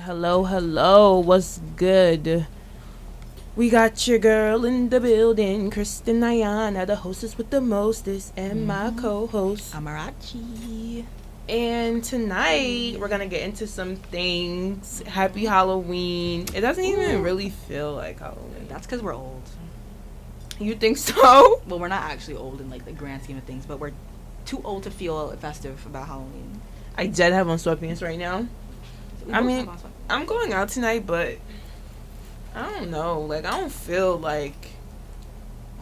Hello, hello. What's good? We got your girl in the building, Kristen Ayana, the hostess with the mostest, and my Mm-hmm. co-host. Amarachi. And tonight we're gonna get into some things. Happy Halloween. It doesn't even Ooh. really feel like Halloween. That's because we're old. You think so? Well, we're not actually old in like the grand scheme of things, but we're too old to feel festive about Halloween. I did have on sweatpants right now. I mean- have on sweat- I'm going out tonight, but I don't know. Like I don't feel like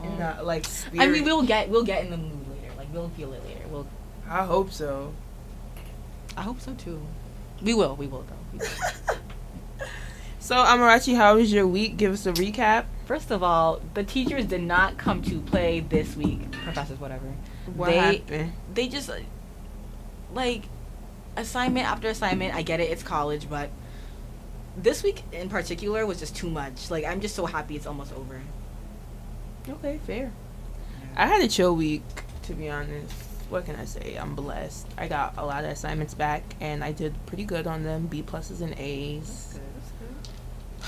Um, that like spirit. I mean, we'll get we'll get in the mood later. Like we'll feel it later. We'll. I hope so. I hope so too. We will. We will though. We will. So Amarachi, how was your week? Give us a recap. First of all, the teachers did not come to play this week. Professors, whatever. What They- happened? They just like assignment after assignment. I get it. It's college, but this week in particular was just too much. Like I'm just so happy it's almost over. Okay, fair. I had a chill week, to be honest. What can I say? I'm blessed. I got a lot of assignments back, and I did pretty good on them. B pluses and A's.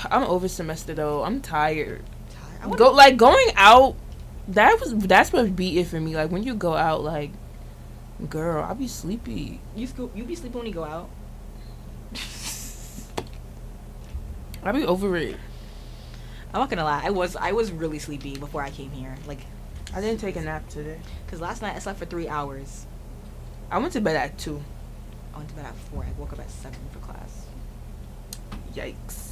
I'm over semester though. I'm tired. Wanna- Go like going out. That was that's what beat it for me. Like when you go out, like, girl, I'll be sleepy. You sco- you be sleepy when you go out. I'll be over it. I'm not gonna lie. I was I was really sleepy before I came here. Like, I didn't take a nap today. cause last night I slept for three hours. I went to bed at two. I went to bed at four. I woke up at seven for class. Yikes.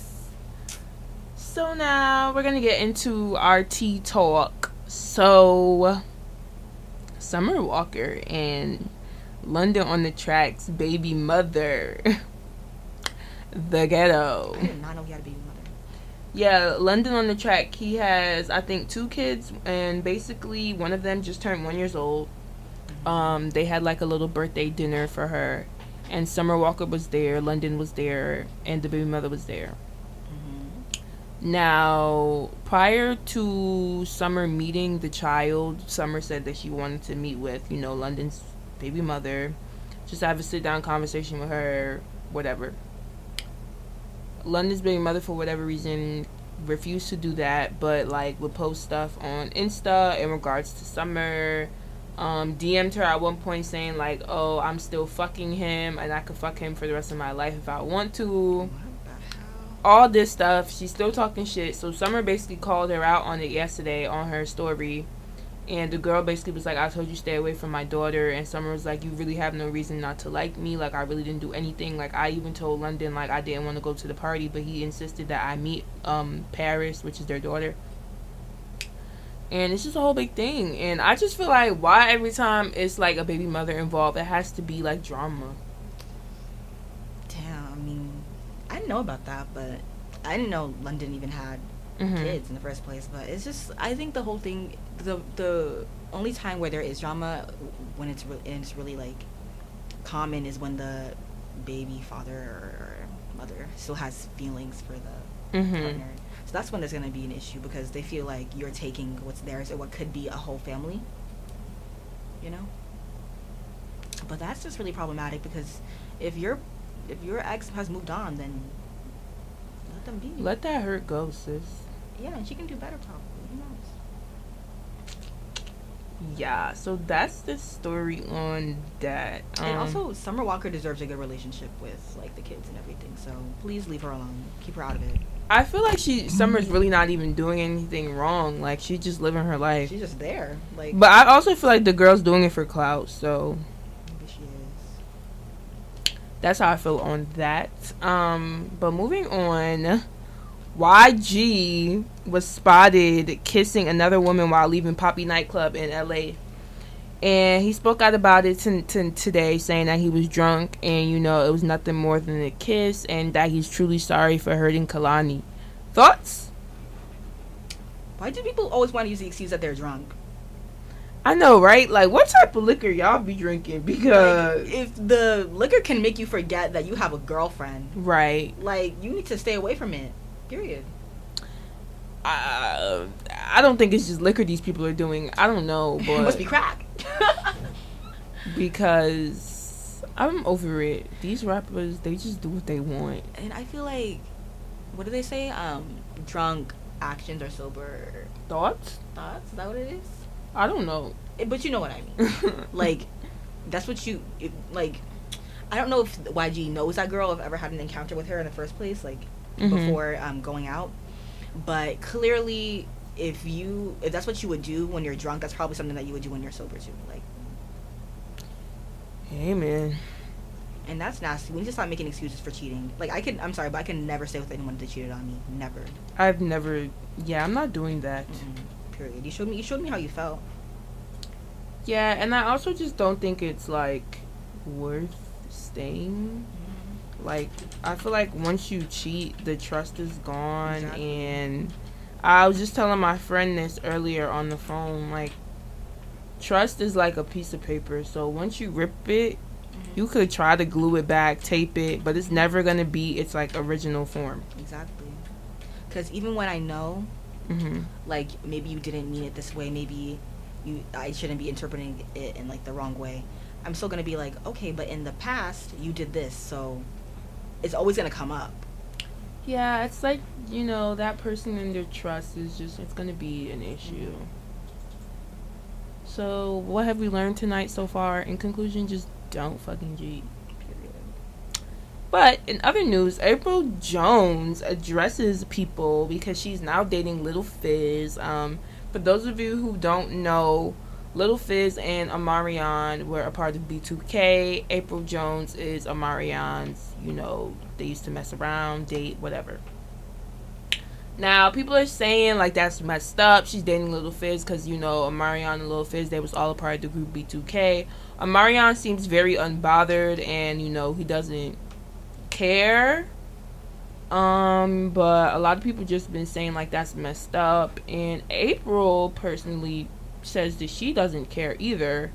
So now we're gonna get into our tea talk. So Summer Walker and London on da Track's baby mother. the ghetto. I did not know he had a baby mother. Yeah, London on da Track. He has, I think, two kids, and basically one of them just turned one years old. Um, they had like a little birthday dinner for her, and Summer Walker was there, London was there, and the baby mother was there. Now, prior to Summer meeting the child, Summer said that she wanted to meet with, you know, London's baby mother, just have a sit down conversation with her, whatever. London's baby mother, for whatever reason, refused to do that, but like would post stuff on Insta in regards to Summer. Um, DM'd her at one point saying like, "Oh, I'm still fucking him, and I could fuck him for the rest of my life if I want to." Hell? All this stuff. She's still talking shit. So Summer basically called her out on it yesterday on her story. And the girl basically was like, I told you stay away from my daughter. And Summer was like, You really have no reason not to like me. Like, I really didn't do anything. Like, I even told London, like, I didn't want to go to the party, but he insisted that I meet um Paris, which is their daughter. And it's just a whole big thing. And I just feel like, why every time it's like a baby mother involved, it has to be like drama? Damn. I mean, I didn't know about that, but I didn't know London even had Mhm. kids in the first place. But it's just I think the whole thing the the only time where there is drama when it's re- and it's really like common is when the baby father or mother still has feelings for the Mhm. partner. So that's when there's gonna be an issue because they feel like you're taking what's theirs or what could be a whole family. You know. But that's just really problematic because if your if your ex has moved on, then let them be. Let that hurt go, sis. yeah, and she can do better probably. Who knows? Yeah, so that's the story on that. and Um, also, Summer Walker deserves a good relationship with like the kids and everything. So please leave her alone. Keep her out of it. I feel like she Summer's really not even doing anything wrong. Like she's just living her life. She's just there. Like, But I also feel like the girl's doing it for clout, so maybe she is. That's how I feel on that. Um, but moving on, YG was spotted kissing another woman while leaving Poppy nightclub in LA. And he spoke out about it to, to, today, saying that he was drunk and you know it was nothing more than a kiss, and that he's truly sorry for hurting Kalani. Thoughts? Why do people always want to use the excuse that they're drunk? I know, right? Like, what type of liquor y'all be drinking? Because Like, if the liquor can make you forget that you have a girlfriend, right, like you need to stay away from it. Period. uh, I don't think it's just liquor these people are doing. I don't know, but it must be crack. because I'm over it. These rappers, they just do what they want. And I feel like, what do they say? Um, drunk actions are sober Thoughts? thoughts. Is that what it is? I don't know. Eh, But you know what I mean. like, that's what you it, like. I don't know if YG knows that girl. I've ever had an encounter with her in the first place, like Mhm. before um, going out. But clearly, if you if that's what you would do when you're drunk, that's probably something that you would do when you're sober too. Like, hey man. and that's nasty. We need to stop making excuses for cheating. Like, I can. I'm sorry, but I can never stay with anyone that cheated on me. Never. I've never. Yeah, I'm not doing that. Mm-mm. Period. You showed me. You showed me how you felt. Yeah, and I also just don't think it's like worth staying. Mm-hmm. Like I feel like once you cheat, the trust is gone Exactly. and I was just telling my friend this earlier on the phone like trust is like a piece of paper. So once you rip it, mm-hmm. you could try to glue it back, tape it, but it's never going to be its like original form. Exactly. Because even when I know, Mhm. like maybe you didn't mean it this way, maybe you I shouldn't be interpreting it in like the wrong way. I'm still gonna be like, okay, but in the past you did this, so it's always gonna come up. Yeah, it's like, you know, that person and their trust is just it's going to be an issue. So, what have we learned tonight so far? In conclusion, just don't fucking cheat. But in other news, Apryl Jones addresses people because she's now dating Lil Fizz. Um, for those of you who don't know, Lil Fizz and Omarion were a part of B2K. Apryl Jones is Omarion's, you know, they used to mess around, date, whatever. Now, people are saying like that's messed up. She's dating Lil Fizz because you know Omarion and Lil Fizz they was all a part of the group B2K. Omarion seems very unbothered and you know he doesn't care. Um, but a lot of people just been saying like that's messed up. And Apryl personally says that she doesn't care either.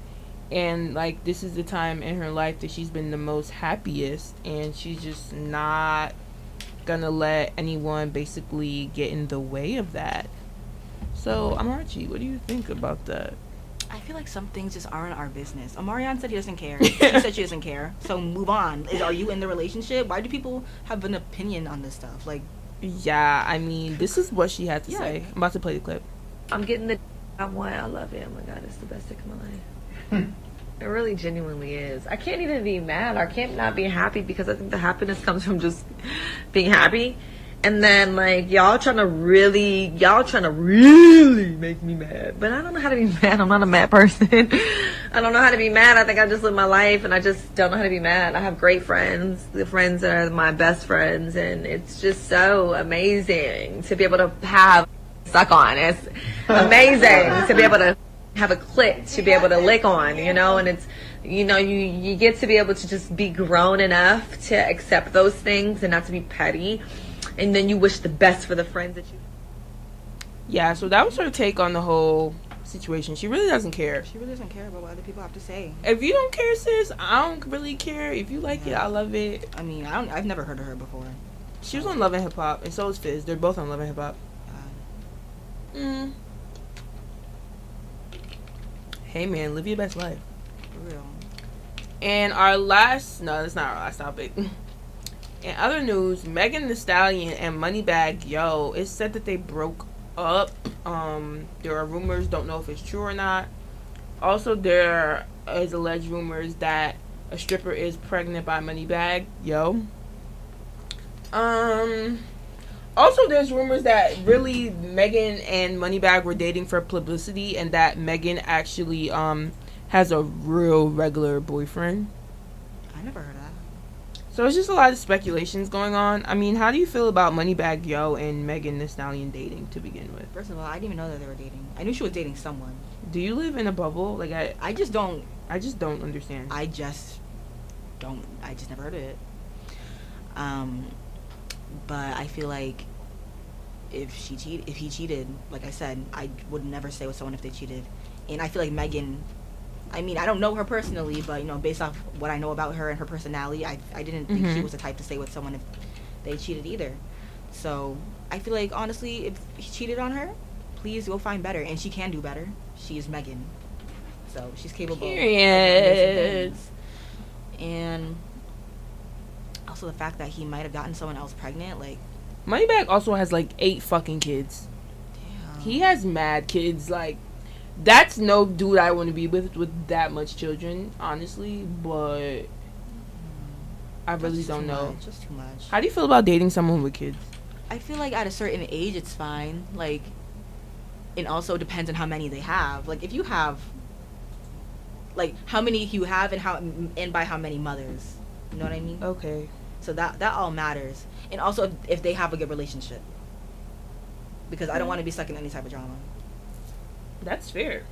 And like this is the time in her life that she's been the most happiest and she's just not gonna let anyone basically get in the way of that. So Amarachi, what do you think about that? I feel like some things just aren't our business. Omarion said he doesn't care. she said she doesn't care. So move on. Is, are you in the relationship? Why do people have an opinion on this stuff? Like, Yeah, I mean this is what she had to Yeah. say. I'm about to play the clip. I'm getting the I want. I love it. Oh my god, it's the best dick of my life. Hmm. it really genuinely is. I can't even be mad. I can't not be happy because I think the happiness comes from just being happy. And then like y'all trying to really, y'all trying to really make me mad. But I don't know how to be mad. I'm not a mad person. I don't know how to be mad. I think I just live my life and I just don't know how to be mad. I have great friends, the friends that are my best friends, and it's just so amazing to be able to have suck on. It's amazing to be able to have a clit to be able to lick on, you know, and it's you know, you you get to be able to just be grown enough to accept those things and not to be petty. And then you wish the best for the friends that you Yeah, so that was her take on the whole situation. She really doesn't care. she really doesn't care about what other people have to say. If you don't care, sis, I don't really care. If you like it, I love it. I mean, I don't. I've never heard of her before. She was on Love and Hip Hop, and so is Fizz. They're both on Love and Hip Hop. Uh, Mm. Hey man, live your best life. for real. And our last, no, that's not our last topic. In other news, Megan Thee Stallion and Moneybag Yo, it's said that they broke up. Um, there are rumors, don't know if it's true or not. Also, there is alleged rumors that a stripper is pregnant by Moneybag Yo. Um, also, there's rumors that really Megan and Moneybag were dating for publicity, and that Megan actually um has a real regular boyfriend. I never heard. So it's just a lot of speculations going on. I mean, how do you feel about Moneybag Yo and Megan Thee Stallion dating to begin with? First of all, I didn't even know that they were dating. I knew she was dating someone. Do you live in a bubble? Like I, I just don't. I just don't understand. I just don't. I just never heard of it. Um, but I feel like if she cheat, if he cheated, like I said, I would never stay with someone if they cheated. And I feel like Megan. I mean, I don't know her personally, but you know, based off what I know about her and her personality, I I didn't think she Mhm. was the type to stay with someone if they cheated either. So I feel like honestly, if he cheated on her, please go find better, and she can do better. She is Megan, so she's capable. Period. and also the fact that he might have gotten someone else pregnant. Like, Moneybag also has like eight fucking kids. damn. He has mad kids. Like, that's no dude I want to be with with that much children, honestly. But I really just don't know. much, Just too much. How do you feel about dating someone with kids? I feel like at a certain age, it's fine. Like, it also depends on how many they have. Like, if you have, like, how many you have and how and by how many mothers. You know what I mean? Okay. So that that all matters, and also if, if they have a good relationship. Because I don't mm. want to be stuck in any type of drama. That's fair.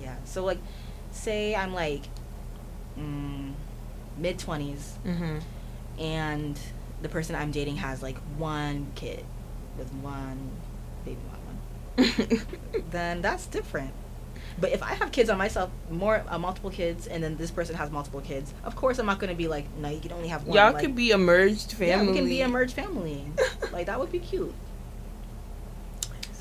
Yeah. So like, say I'm like, mm, mid twenties, Mm-hmm. and the person I'm dating has like one kid with one baby mama. then that's different. But if I have kids on myself, more uh, multiple kids, and then this person has multiple kids, of course I'm not gonna be like, no, you can only have one. Y'all like, could be a merged family. Yeah, we can be a merged family. like that would be cute.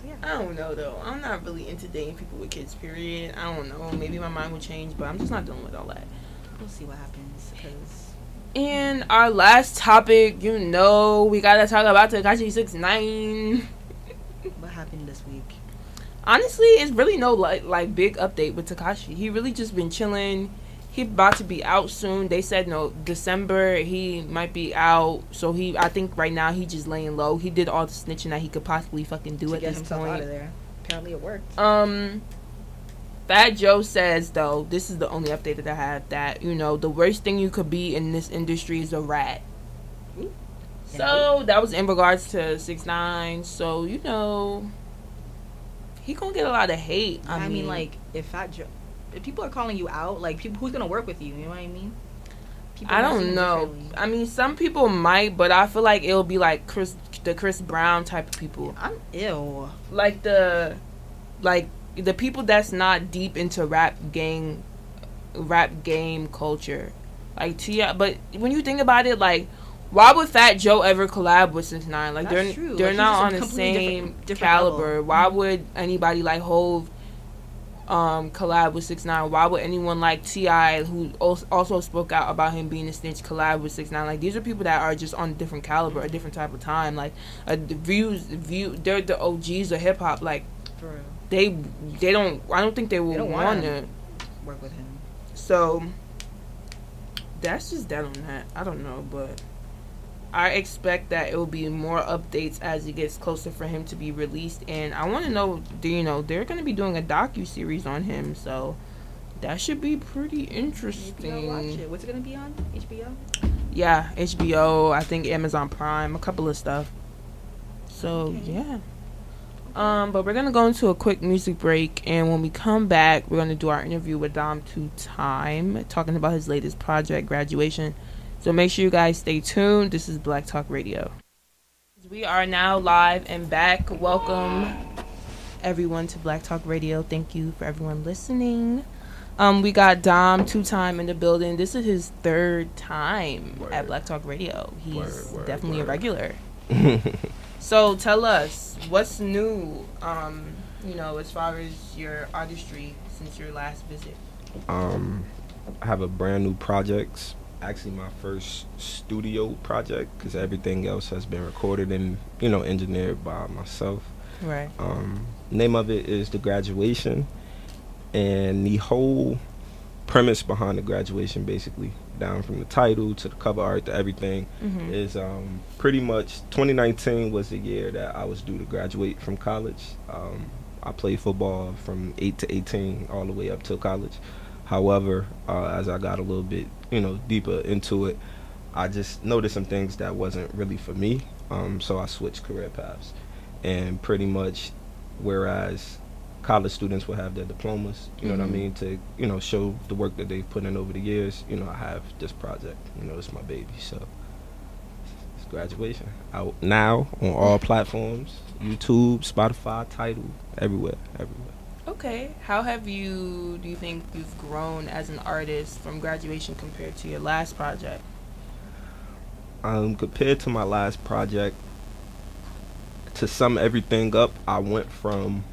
Yeah. I don't know though. I'm not really into dating people with kids. Period. I don't know. Maybe my mind will change, but I'm just not dealing with all that. We'll see what happens. Cause And our last topic, you know, we gotta talk about Tekashi Six Nine. what happened this week? Honestly, it's really no like like big update with Tekashi. He really just been chilling. He about to be out soon. They said no December he might be out. So he I think right now he just laying low. He did all the snitching that he could possibly fucking do to at get this himself point. out of there. Apparently it worked. Um, Fat Joe says though, this is the only update that I have that you know the worst thing you could be in this industry is a rat. Ooh. So that was in regards to six nine. So you know, he gonna get a lot of hate. I, mean, like if Fat Joe, if people are calling you out, like people who's gonna work with you? You know what I mean? People I don't know. I mean, some people might, but I feel like it'll be like Chris, the Chris Brown type of people, I'm ill. like the, like the people that's not deep into rap gang, rap game culture, like Ti. But when you think about it, like, why would Fat Joe ever collab with Six Nine? Like That's they're true. they're Like, not on the same different- different caliber. level. Why would anybody like Hov? Um, collab with Six Nine. Why would anyone like T.I., who also spoke out about him being a snitch, collab with Six Nine? Like these are people that are just on a different caliber, a different type of time. Like uh, views, view, they're the OGs of hip hop. Like they, they don't. I don't think they will want to. Work with him. So that's just that on that. I don't know, but I expect that it will be more updates as it gets closer for him to be released. And I want to know, do you know they're going to be doing a docu series on him, so that should be pretty I'll watch interesting. it. What's it gonna be on HBO? Yeah, HBO. I think Amazon Prime, a couple of stuff. So Okay. yeah. Um, but we're gonna go into a quick music break, and when we come back, we're gonna do our interview with Dom Two Time, talking about his latest project, Graduation. So make sure you guys stay tuned. This is Black Talk Radio. We are now live and back. Welcome everyone to Black Talk Radio. Thank you for everyone listening. Um, we got Dom Two Time in the building. This is his third time Word. at Black Talk Radio. He's Word, word, definitely a regular. So tell us what's new, um, you know, as far as your artistry since your last visit. um, I have a brand new project. Actually, my first studio project because everything else has been recorded and you know engineered by myself. Right. Um, name of it is the graduation, and the whole premise behind the graduation, basically down from the title to the cover art to everything, Mm-hmm. is um, pretty much 2019 was the year that I was due to graduate from college. Um, I played football from 8 to 18 all the way up till college. However, uh, as I got a little bit, you know, deeper into it, I just noticed some things that wasn't really for me. Um, so I switched career paths, and pretty much, whereas college students will have their diplomas, you know what I Mhm. mean, to you know show the work that they've put in over the years. You know, I have this project. You know, it's my baby. So it's graduation out now on all platforms: YouTube, Spotify, Tidal, everywhere, everywhere. Okay. How have you, do you think you've grown as an artist from graduation compared to your last project? Um, compared to my last project, to sum everything up, I went from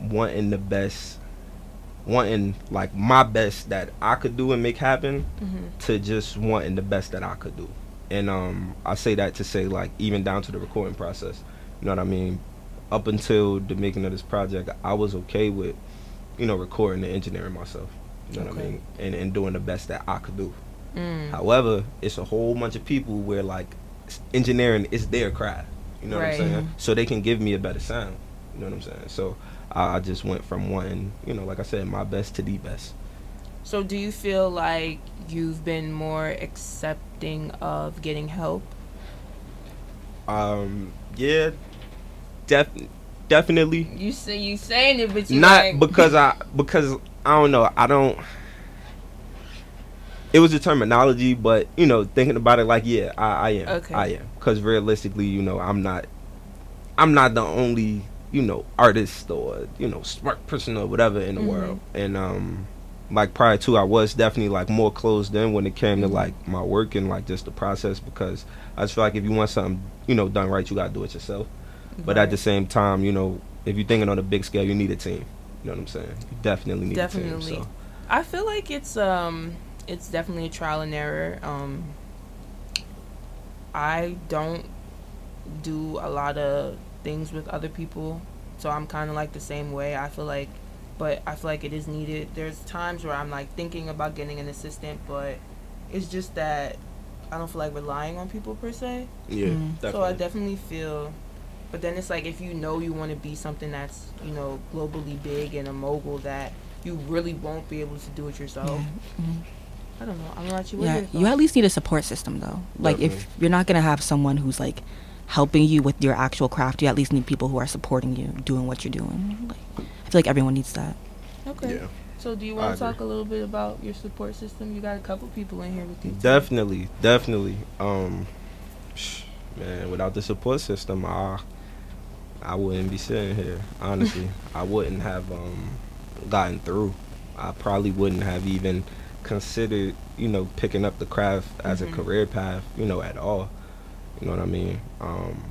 wanting the best wanting like my best that I could do and make happen Mm-hmm. to just wanting the best that I could do. And um, I say that to say like even down to the recording process. You know what I mean? Up until the making of this project, I was okay with, you know, recording and engineering myself. You know what I mean? And and doing the best that I could do. Mm. However, it's a whole bunch of people where like engineering is their craft. You know Right. what I'm saying? So they can give me a better sound. You know what I'm saying? So I, I just went from wanting, you know, like I said, my best to the best. So, do you feel like you've been more accepting of getting help? Um, yeah, def- definitely. You say you saying it, but you Not like, because I because I don't know. I don't. It was the terminology, but you know, thinking about it, like yeah, I, I am. Okay. I am because realistically, you know, I'm not. I'm not the only you know artist or you know smart person or whatever in the Mhm. world, and um, like prior to, I was definitely like more closed in when it came to Mhm. like my work and like just the process because I just feel like if you want something you know done right, you gotta do it yourself. But at the same time, you know, if you're thinking on a big scale, you need a team. You know what I'm saying? You definitely need a Definitely. team. So I feel like it's um it's definitely a trial and error. Um I don't do a lot of things with other people, so I'm kind of like the same way. I feel like but I feel like it is needed. There's times where I'm like thinking about getting an assistant, but it's just that I don't feel like relying on people per se. yeah, Mm. definitely. So I definitely feel, but then it's like if you know you want to be something that's you know globally big and a mogul, that you really won't be able to do it yourself. Yeah. Mhm. I don't know. I'm gonna let you. what are Yeah, you at least need a support system though. Like if you're not gonna have someone who's like helping you with your actual craft, you at least need people who are supporting you doing what you're doing. Like I feel like everyone needs that. Okay. Yeah, So do you want to agree. talk a little bit about your support system? You got a couple people in here with you. too. definitely, definitely. Um, man, without the support system, I I wouldn't be sitting here. Honestly, I wouldn't have um gotten through. I probably wouldn't have even considered, you know, picking up the craft as Mhm. a career path, you know, at all. You know what I mean? Um,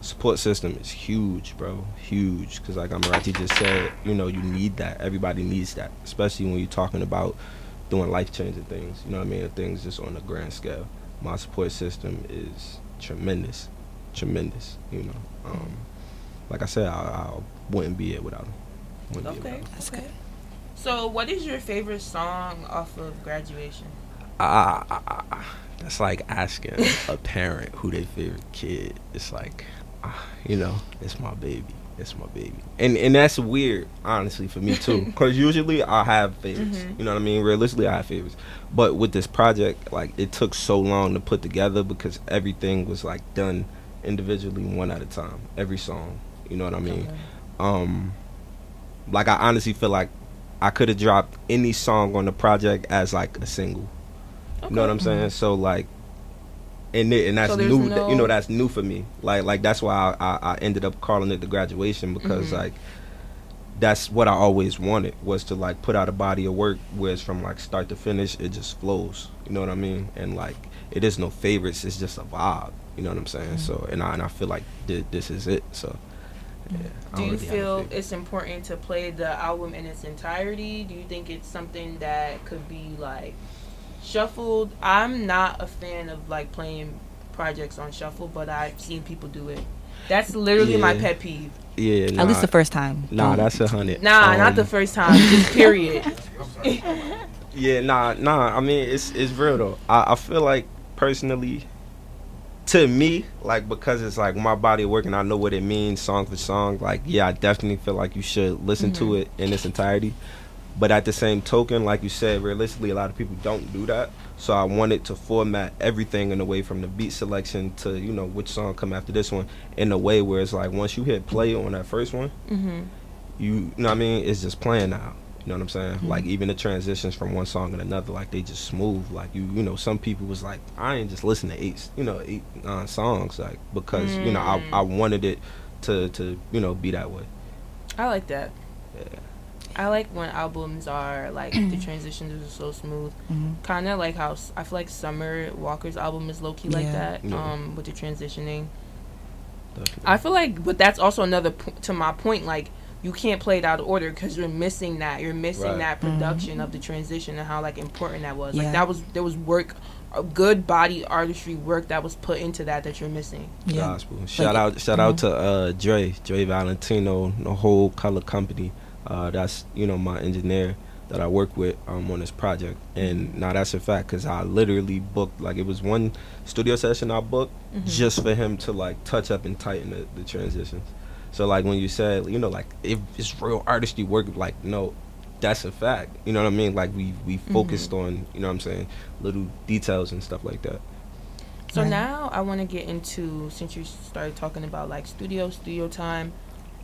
support system is huge, bro. Huge. Because, like Amarachi just said, you know, you need that. Everybody needs that, especially when you're talking about doing life changing things. You know what I mean? Things just on a grand scale. My support system is tremendous. Tremendous. You know, um, like I said, I, I wouldn't be it without them. Wouldn't be it Okay. without 'em. That's okay. good. So what is your favorite song off of Graduation? Ah, ah. that's like asking a parent who their favorite kid. It's like, ah, you know, it's my baby. It's my baby. And and that's weird, honestly, for me too. Because usually I have favorites. Mhm. You know what I mean? Realistically, I have favorites. But with this project, like it took so long to put together because everything was like done individually, one at a time. Every song. You know what I mean? Okay. um like I honestly feel like I could have dropped any song on the project as like a single. You know what I'm Okay. saying? So like and it, and that's So new that- you know that's new for me. Like like that's why I, I, I ended up calling it the graduation because Mhm. like that's what I always wanted was to like put out a body of work where it's from like start to finish it just flows. You know what I mean? And like it is no favorites, it's just a vibe. You know what I'm saying? Mm-hmm. So and I and I feel like thi- this is it. So Do don't you really have a feel it's important to play the album in its entirety? Do you think it's something that could be like shuffled? I'm not a fan of like playing projects on shuffle, but I've seen people do it. That's literally my pet peeve. Yeah, nah, At least the first time. Nah, Don't- that's a hundred. Nah, not Um, the first time. Just period. Yeah, nah, nah. I mean, it's it's real though. I, I feel like personally, to me, like because it's like my body of work and I know what it means song for song. Like, yeah, I definitely feel like you should listen to Mhm. it in its entirety. But at the same token, like you said, realistically, a lot of people don't do that. So I wanted to format everything in a way from the beat selection to you know which song come after this one in a way where it's like once you hit play on that first one, hmm you, you know what I mean? It's just playing now. You know what I'm saying? Mhm. Like even the transitions from one song to another, like they just smooth. Like you, you know, some people was like, I ain't just listen to eight, you know, eight nine songs, like because you know I Mm. I wanted it to to you know be that way. I like that. Yeah. I like when albums are like the transitions are so smooth. Mhm. Kind of like how I feel like Summer Walker's album is low key like that. Yeah. Um, with the transitioning. Definitely. I feel like, but that's also another po- to my point. Like you can't play it out of order because you're missing that. You're missing Right. that production of the transition and how like important that was. Yeah. Like that was there was work, a good body artistry work that was put into that that you're missing. Yeah. gospel. Shout Like, out, shout out to uh, Dre, Dre Valentino, the whole Color Company. Uh, that's you know my engineer that I work with um, on this project, and now that's a fact because I literally booked like it was one studio session I booked just for him to like touch up and tighten the, the transitions. So like when you said you know like if it's real artistry work, like no, that's a fact. You know what I mean? Like we we focused on you know what I'm saying little details and stuff like that. So Right. now I want to get into since you started talking about like studio studio time,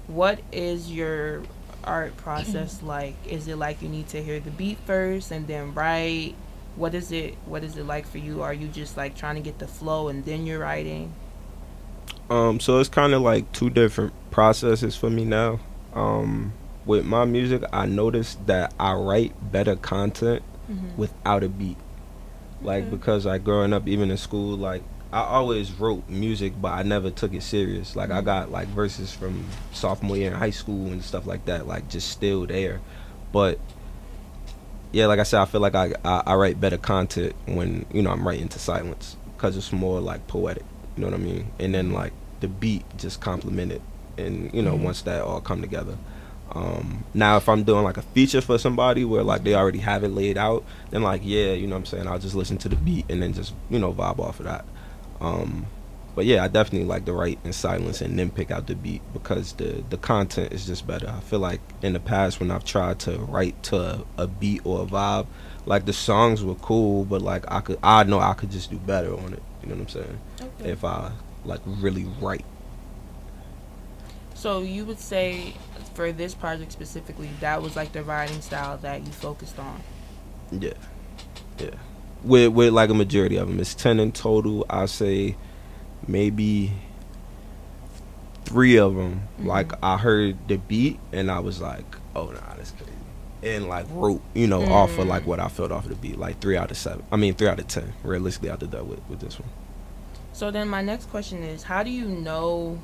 what is your art process like? Is it like you need to hear the beat first and then write? What is it what is it like for you? Are you just like trying to get the flow and then you're writing? Um, so it's kind of like two different processes for me now. Um, with my music, I noticed that I write better content without a beat. Like Okay. because like growing up, even in school, like I always wrote music, but I never took it serious. Like I got like verses from sophomore year in high school and stuff like that, like just still there. But yeah, like I said, I feel like I I, I write better content when you know I'm writing to silence because it's more like poetic. You know what I mean? And then like the beat just complement it, and you know Mhm. once that all come together. Um, now if I'm doing like a feature for somebody where like they already have it laid out, then like yeah, you know what I'm saying, I'll just listen to the beat and then just you know vibe off of that. Um, but yeah, I definitely like to write in silence and then pick out the beat because the the content is just better. I feel like in the past when I've tried to write to a, a beat or a vibe, like the songs were cool, but like I could I know I could just do better on it. You know what I'm saying? Okay. If I like really write. So you would say for this project specifically, that was like the writing style that you focused on. Yeah, yeah. With with like a majority of them, it's ten in total. I say maybe three of them. Mhm. Like I heard the beat and I was like, oh nah, that's crazy, and like wrote you know off of like Mm. what I felt off of the beat, like three out of seven. I mean three out of ten. Realistically, I did that with with this one. So then my next question is how do you know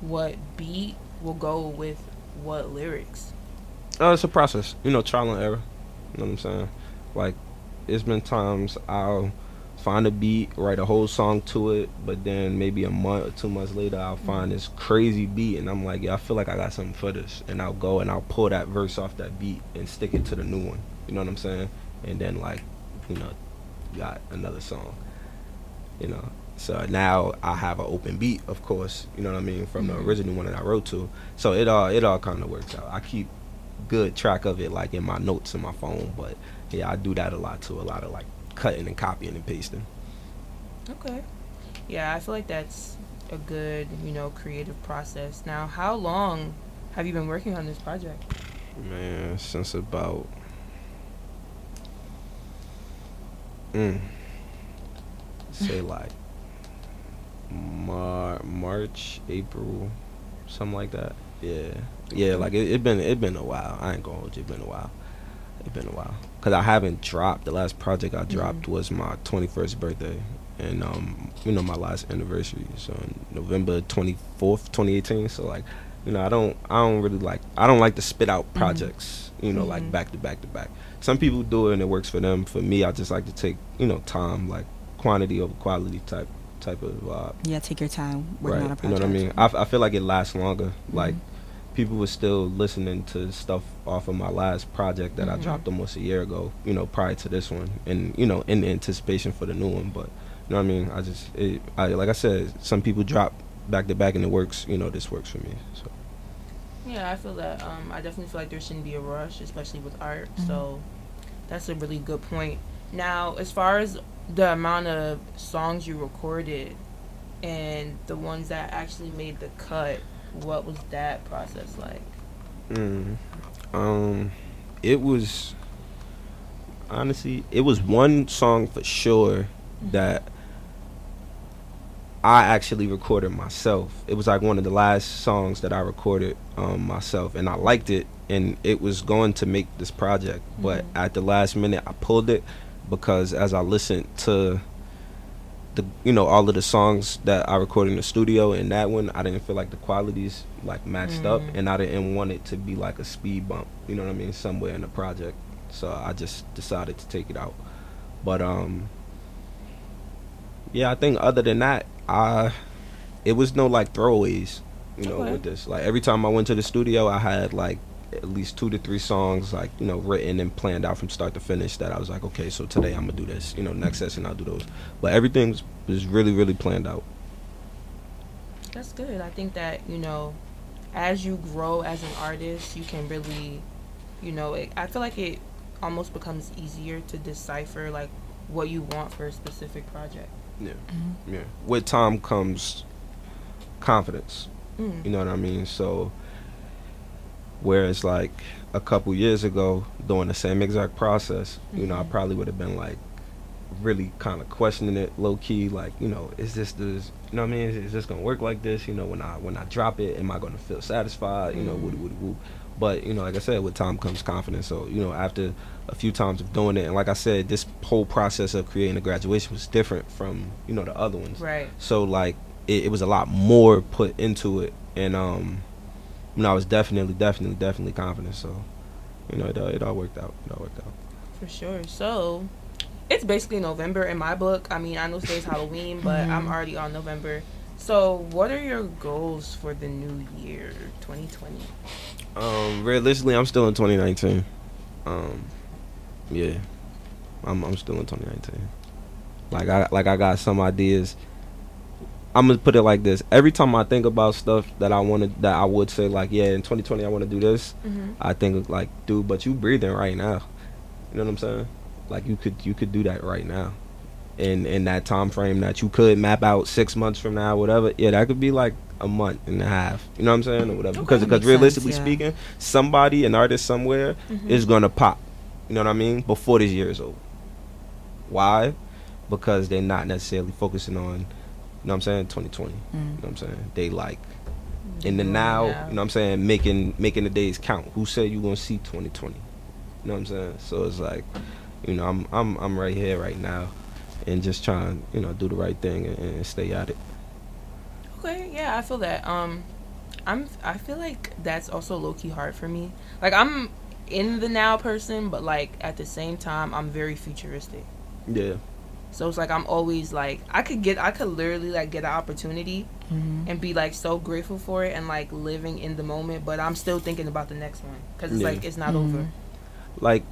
what beat will go with what lyrics? Uh, it's a process, you know, trial and error. You know what I'm saying? Like, it's been times I'll find a beat, write a whole song to it, but then maybe a month or two months later, I'll find this crazy beat, and I'm like, yeah, I feel like I got something for this, and I'll go and I'll pull that verse off that beat and stick it to the new one. You know what I'm saying? And then like, you know, got another song. You know. So now I have an open beat, of course. You know what I mean from the Mhm. original one that I wrote to. So it all it all kind of works out. I keep good track of it like in my notes in my phone but yeah i do that a lot too a lot of like cutting and copying and pasting Okay. Yeah, I feel like that's a good, you know, creative process. Now, how long have you been working on this project? man since about mm, say like Mar- march april something like that. Yeah. Yeah like it, it been it been a while. I ain't gonna hold you. It been a while. It been a while. Because i haven't dropped the last project i dropped was my 21st birthday and um you know my last anniversary. So november 24th 2018 so like you know i don't i don't really like i don't like to spit out projects you know like Mhm. back to back to back. Some people do it and it works for them. For me i just like to take you know time like quantity over quality type type of vibe Yeah, take your time working on a right you know what i mean I, f- I feel like it lasts longer like Mhm. people were still listening to stuff off of my last project that Mhm. i dropped almost a year ago you know prior to this one and you know in anticipation for the new one but you know what i mean i just it, I, like i said some people drop back to back and it works you know this works for me so Yeah, I feel that. Um, I definitely feel like there shouldn't be a rush, especially with art. Mhm. So that's a really good point. Now, as far as the amount of songs you recorded and the ones that actually made the cut, what was that process like? Mm. Um, it was honestly, it was one song for sure that I actually recorded myself. It was like one of the last songs that I recorded um, myself, and I liked it, and it was going to make this project. But Mhm. at the last minute, I pulled it because as I listened to the you know all of the songs that I recorded in the studio and that one I didn't feel like the qualities like matched up Mm. and I didn't want it to be like a speed bump you know what I mean somewhere in the project so I just decided to take it out but um yeah I think other than that I it was no like throwaways you know Okay. with this like every time I went to the studio I had like at least two to three songs like you know written and planned out from start to finish that I was like okay so today I'm gonna do this you know next session I'll do those. But everything was, was really really planned out. That's good. I think that, you know, as you grow as an artist, you can really, you know, it, I feel like it almost becomes easier to decipher like what you want for a specific project. yeah. Yeah. With time comes confidence. Mm. you know what I mean? So whereas like a couple years ago doing the same exact process you know I Mhm. probably would have been like really kind of questioning it low key like you know is this this you know what I mean? Is, is this gonna work like this? You know when I when I drop it am I gonna feel satisfied? You know woody woody woo but you know like I said with time comes confidence. So you know after a few times of doing it and like I said this whole process of creating a graduation was different from you know the other ones. Right. so like it, it was a lot more put into it. And um you know I was definitely definitely definitely confident so you know it, all- it all worked out it all worked out For sure. So, it's basically November in my book. I mean, I know today's Halloween, but I'm already on November. So, what are your goals for the new year, 2020? um realistically I'm still in 2019 um yeah I'm I'm still in 2019 like I like I got some ideas I'm gonna put it like this every time I think about stuff that I wanted, that I would say like yeah in 2020 I want to do this Mm-hmm. I think like, dude, but you breathing right now. You know what I'm saying? Like you could you could do that right now. In in that time frame that you could map out six months from now, whatever. Yeah, that could be like a month and a half. You know what I'm saying? Or whatever. Okay. because because realistically sense, yeah. speaking, somebody, an artist somewhere, Mhm. is gonna pop. You know what I mean? Before this year is over. Why? Because they're not necessarily focusing on, know what I'm saying, 2020. You know what I'm saying? They like in the now, now. you know what I'm saying, making making the days count. Who said you gonna see 2020? You know what I'm saying? So it's like, you know, I'm I'm I'm right here right now, and just trying, you know, do the right thing and, and stay at it. Okay, yeah, I feel that. Um, I'm. I feel like that's also low key hard for me. Like I'm in the now person, but like at the same time, I'm very futuristic. Yeah, So it's like I'm always like I could get I could literally like get an opportunity Mm-hmm. and be like so grateful for it and like living in the moment, but I'm still thinking about the next one because it's Yeah. like it's not Mhm. over. like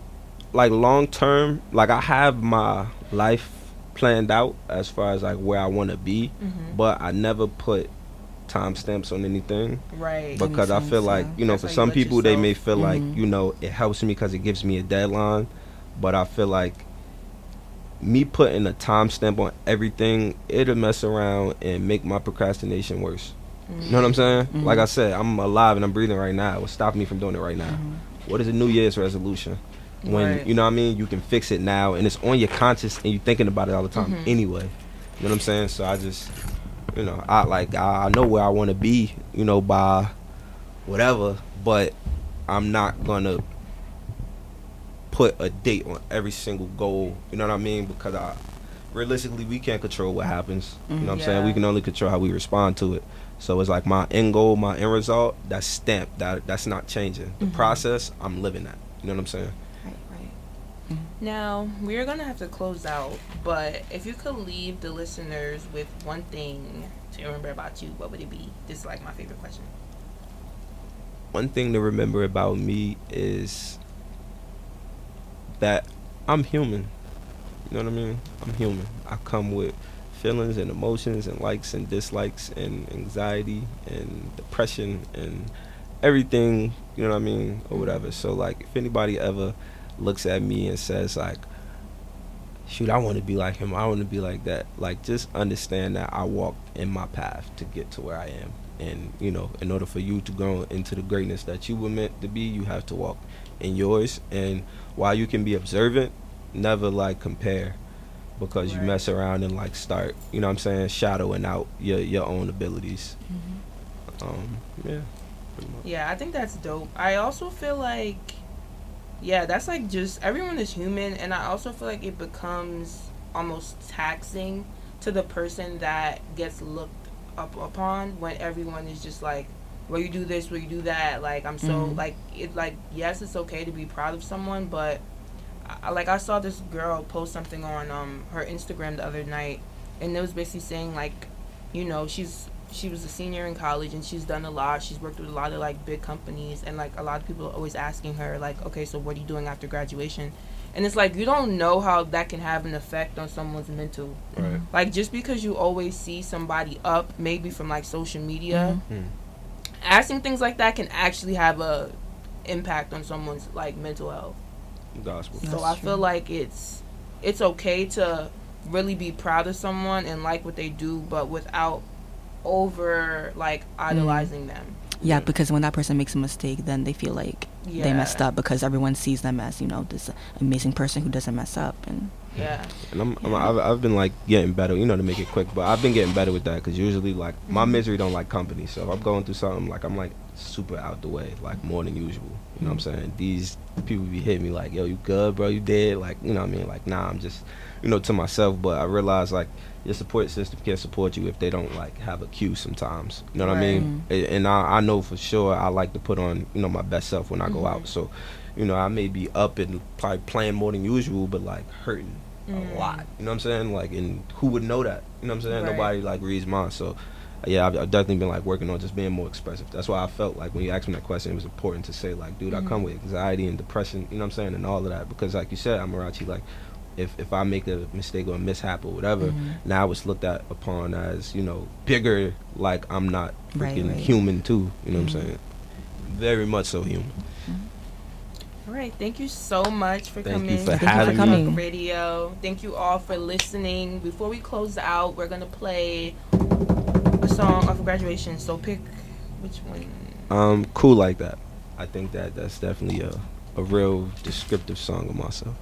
like long term, like I have my life planned out as far as like where I want to be, Mm-hmm. but I never put timestamps on anything. Right. Because I feel like you know That's for how you some let people they may feel like Mhm. you know it helps me because it gives me a deadline but I feel like me putting a timestamp on everything it'll mess around and make my procrastination worse. You know what I'm saying? Mhm. like I said I'm alive and I'm breathing right now. What's stopping me from doing it right now. What is a New Year's resolution? When Right. you know what I mean? You can fix it now and it's on your conscious and you're thinking about it all the time Mhm. anyway. You know what I'm saying? So I just you know I like I, I know where I want to be you know by whatever but I'm not gonna put a date on every single goal you know what I mean because I realistically we can't control what happens you know what I'm saying we can only control how we respond to it so it's like my end goal my end result that's stamped that that's not changing the Mhm. process I'm living that you know what I'm saying Right, right. Now we're gonna have to close out, but if you could leave the listeners with one thing to remember about you, what would it be? This is like my favorite question. one thing to remember about me is that I'm human. You know what I mean? I'm human. I come with feelings and emotions and likes and dislikes and anxiety and depression and everything, you know what I mean, or mm-hmm. whatever. So like if anybody ever looks at me and says like shoot, I want to be like him. I want to be like that. Like just understand that I walked in my path to get to where I am. And you know, in order for you to grow into the greatness that you were meant to be, you have to walk in yours. And while you can be observant, never like compare, because you mess around and like start, you know, what I'm saying, shadowing out your your own abilities. Um, yeah. Yeah, I think that's dope. I also feel like, yeah, that's like just everyone is human, and I also feel like it becomes almost taxing to the person that gets looked up upon when everyone is just like, "Well, you do this, well, you do that." Like I'm so Mhm. like it. Like yes, it's okay to be proud of someone, but I, like I saw this girl post something on um her Instagram the other night, and it was basically saying like, you know, she's she was a senior in college and she's done a lot. She's worked with a lot of like big companies and like a lot of people are always asking her like, okay, so what are you doing after graduation? And it's like you don't know how that can have an effect on someone's mental. Right. Like just because you always see somebody up, maybe from like social media, Mhm. asking things like that can actually have a impact on someone's like mental health. Gospel. so That's I true. feel like it's it's okay to really be proud of someone and like what they do, but without over like idolizing them. Yeah, because when that person makes a mistake, then they feel like Yeah. they messed up because everyone sees them as you know this amazing person who doesn't mess up, and Yeah. And I'm, I'm I've, I've been like getting better, you know, to make it quick. But I've been getting better with that because usually like my Mm-hmm. misery don't like company. So if I'm going through something, like I'm like super out the way, like more than usual. You know what I'm Mm-hmm. saying? These people be hitting me like, "Yo, you good, bro? You dead?" Like, you know what I mean? Like, nah, I'm just, you know, to myself. But I realize like your support system can't support you if they don't like have a cue sometimes. You know what I mean? And I, I know for sure I like to put on, you know, my best self when I go Mhm. out. So, you know, I may be up and probably playing more than usual, but like hurting Mm. a lot. You know what I'm saying? Like, and who would know that? You know what I'm saying? Right. Nobody like reads mine. So, yeah, I've, I've definitely been like working on just being more expressive. That's why I felt like when you asked me that question, it was important to say like, dude, I come with anxiety and depression. You know what I'm saying? And all of that because, like you said, I'm a Amarachi, like. If, if I make a mistake or a mishap or whatever, Mhm. now it's looked at upon as you know bigger. Like I'm not freaking right. human too. You know what Mhm. I'm saying? Very much so human. All right. Thank you so much for Thank coming. you for Thank you for having coming. me. Radio. Thank you all for listening. Before we close out, we're gonna play a song off of graduation. So pick which one. Um, cool like that. I think that that's definitely a a real descriptive song of myself.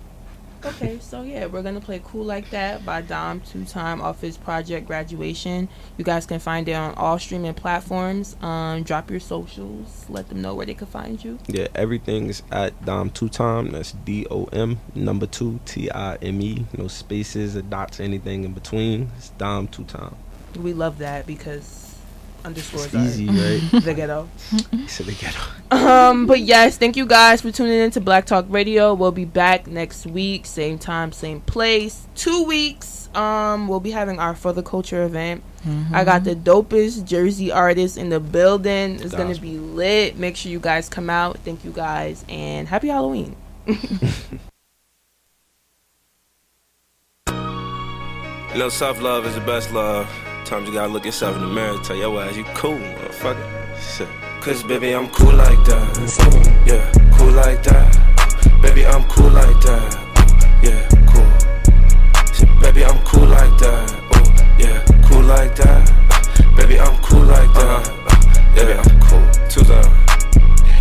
Okay, so yeah, we're gonna play "Cool Like That" by Dom Two Time off his project Graduation. You guys can find it on all streaming platforms. Um, drop your socials, let them know where they can find you. Yeah, everything's at Dom Two Time. That's D O M number two T I M E. No spaces or dots, anything in between. It's Dom Two Time. We love that because underscores It's are easy, right? the ghetto. so they get Um, but yes, thank you guys for tuning in to Black Talk Radio. We'll be back next week, same time, same place. Two weeks. Um, we'll be having our for the culture event. I got the dopest Jersey artists in the building. It's gonna be lit. Make sure you guys come out. Thank you guys and happy Halloween. You know, self love is the best love. Times you gotta look yourself in the mirror, tell your ass you cool, motherfucker. Shit. Cause baby, I'm cool like that. Yeah, cool like that. Baby, I'm cool like that. Yeah, cool. Shit, baby, I'm cool like that. Oh, yeah, cool like that. Baby, I'm cool like that. Uh-huh. Baby, I'm cool. Too long.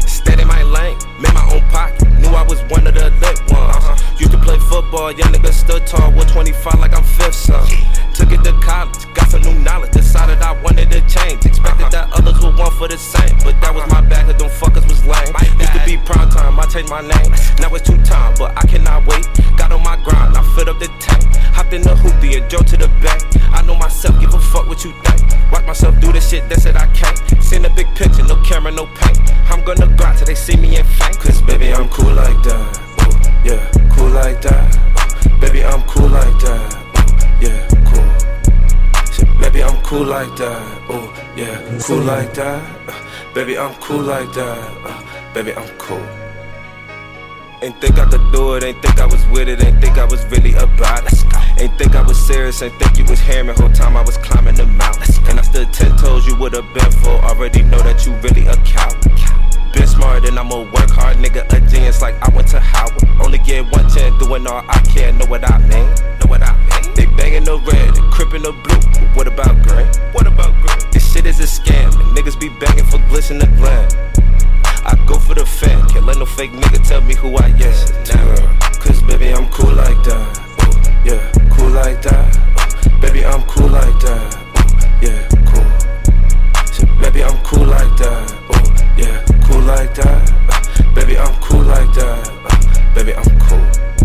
Stayed in my lane, made my own pocket. Knew I was one of the lit ones. Uh-huh. Used to play football, young nigga stood tall with 25 like I'm fifth son. Took it to college, got some new knowledge. Decided I wanted to change. Expected that others would want for the same, but that was my bad, cause them fuckers was lame. Used to be prime time, I changed my name. Now it's two time, but I cannot wait. Got on my grind, I filled up the tank. Hopped in the hoopty and drove to the bank. I know myself, give a fuck what you think. Watch myself do the shit, that's said I can't. Seen a big picture, no camera, no paint. I'm gonna grind till they see me in faint. Cause baby, I'm cool like that. Yeah, cool like that. Baby, I'm cool like that. Yeah, cool. Baby, I'm cool like that. Oh, yeah, cool like that. Baby, I'm cool like that. Baby, I'm cool. Ain't think I could do it, ain't think I was with it, ain't think I was really about it. Ain't think I was serious, ain't think you was hearing whole time I was climbing the mountain. And I stood ten toes, you would've been for. Already know that you really a coward. Been smart and I'ma work hard, nigga. A genius like I went to Howard. Only get one ten, doing all I can. Know what I mean? Know what I mean? They banging the red, criping the blue. What about green? What about green? This shit is a scam. Niggas be begging for glitz and the glam. I go for the fan, can't let no fake nigga tell me who I am. Damn. Cause baby, I'm cool like that. Ooh, yeah, cool like that. Ooh, baby, I'm cool like that. Ooh, yeah, cool. So, baby, I'm cool like that. Ooh, yeah cool like that. Uh, baby, I'm cool like that. Uh, baby, I'm cool.